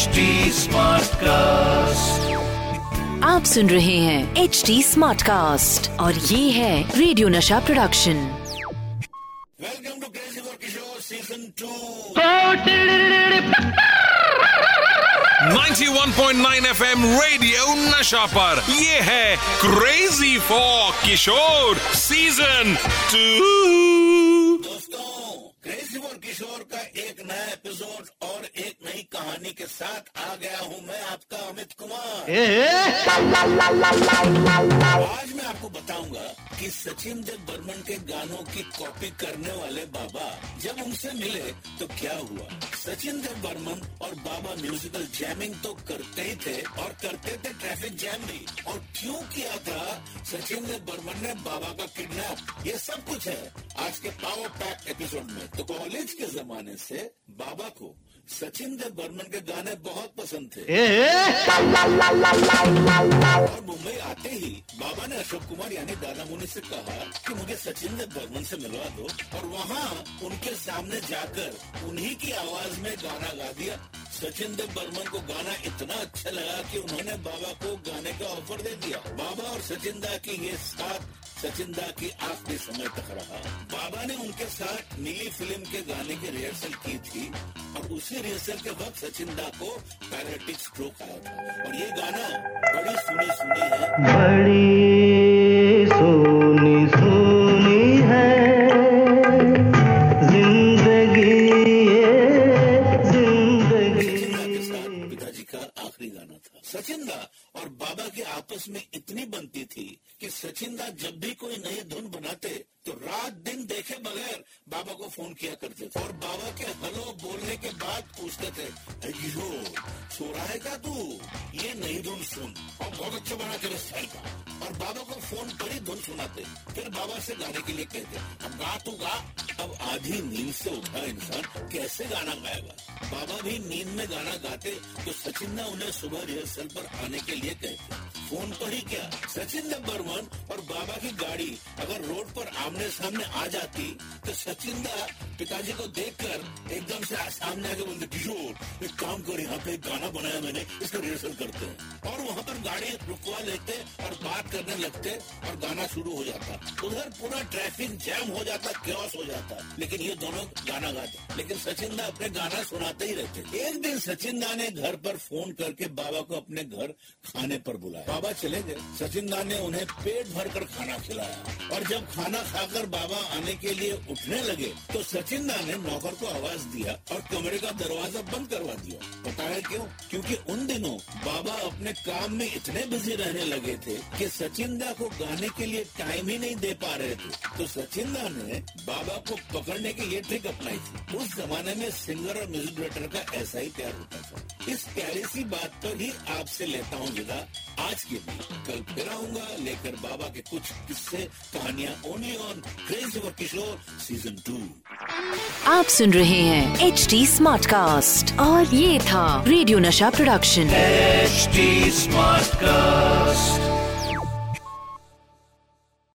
HD cast आप सुन रहे हैं एच डी स्मार्ट कास्ट और ये है radio Nasha production welcome to crazy for Kishore season two 91.9 FM radio Nasha पर। ये है crazy for Kishore season two दोस्तों क्रेजी फॉर किशोर का एक नया एपिसोड कहानी के साथ आ गया हूँ मैं आपका अमित कुमार। आज मैं आपको बताऊँगा कि सचिन देव बर्मन के गानों की कॉपी करने वाले बाबा जब उनसे मिले तो क्या हुआ? सचिन देव बर्मन और बाबा म्यूजिकल जैमिंग तो करते ही थे और करते थे ट्रैफ़िक जैम भी। और क्यों किया था? सचिन देव बर्मन ने बाबा का किडनैप ये सब कुछ है आज के पावर पैक एपिसोड में। तो कॉलेज के जमाने से बाबा को सचिन देव बर्मन के गाने बहुत पसंद थे। और मुंबई आते ही बाबा ने अशोक कुमार यानी दादा मुनि से कहा कि मुझे सचिन देव बर्मन से मिलवा दो और वहाँ उनके सामने जाकर उन्हीं की आवाज़ में गाना गा दिया। सचिन देव बर्मन को गाना इतना अच्छा लगा कि उन्होंने बाबा को गाने का ऑफ़र दे दिया। बाबा और सचिन दा की ये साथ सचिन दा की आखिरी समय तक रहा। बाबा ने उनके साथ नीली फ़िल्म के गाने की रिहर्सल की थी और उसी रिहर्सल के वक्त सचिन दा को पैराटिक स्ट्रोक आया था। और ये गाना बड़ी सुनी सुनी है। बड़ी गाना था सचिन दा और बाबा के आपस में इतनी बनती थी कि सचिन दा जब भी कोई नई धुन बनाते तो रात दिन देखे बगैर बाबा को फ़ोन किया करते थे। और बाबा के हलो बोलने के बाद पूछते थे अयो सो रहा है क्या तू? ये नई धुन सुन। और बहुत अच्छा बना तेरे स्टाइल का। और बाबा को फ़ोन पर ही धुन सुनाते। फिर बाबा से गाने के लिए कहते अब गा, तू गा। अब आधी नींद से उठा इंसान, कैसे गाना गाएगा बाबा भी नींद में गाना गाते तो सचिन ने उन्हें सुबह रिहर्सल पर आने के लिए कहते फ़ोन पर ही क्या? सचिन ने बर्मन और बाबा की गाड़ी अगर रोड पर आमने सामने आ जाती तो सचिन दा पिताजी को देखकर एकदम से सामने आके बोलते किशोर एक काम कर, यहाँ पे गाना बनाया मैंने, इसका रिहर्सल करते हैं। और वहाँ पर गाड़ी रुकवा लेते और बात करने लगते और गाना शुरू हो जाता। उधर पूरा ट्रैफ़िक जैम हो जाता क्योस हो जाता। लेकिन ये दोनों गाना गाते लेकिन सचिन दा अपने गाना सुनाते ही रहते एक दिन सचिन दा ने घर पर फ़ोन करके बाबा को अपने घर खाने पर बुलाया। बाबा चले गए। सचिन दा ने उन्हें पेट भर कर खाना खिलाया। और जब खाना खाकर बाबा आने के लिए उठने लगे तो सचिन दा ने नौकर को आवाज़ दिया और कमरे का दरवाज़ा बंद करवा दिया। पता है क्यों? क्योंकि उन दिनों बाबा अपने काम में इतने बिज़ी रहने लगे थे कि सचिन दा को गाने के लिए टाइम ही नहीं दे पा रहे थे। तो सचिन दा ने बाबा को पकड़ने की ये ट्रिक अपनाई थी उस जमाने में सिंगर और म्यूज़िक डायरेक्टर का ऐसा ही प्यार होता था। इस प्यारी सी बात पर ही आपसे लेता हूँ विदा। आज के लिए कल फिर आऊँगा लेकर बाबा के कुछ किस्से कहानियाँ only on craze for Kishore season two आप सुन रहे हैं एच डी स्मार्ट कास्ट और ये था radio Nasha production HD smart Smartcast.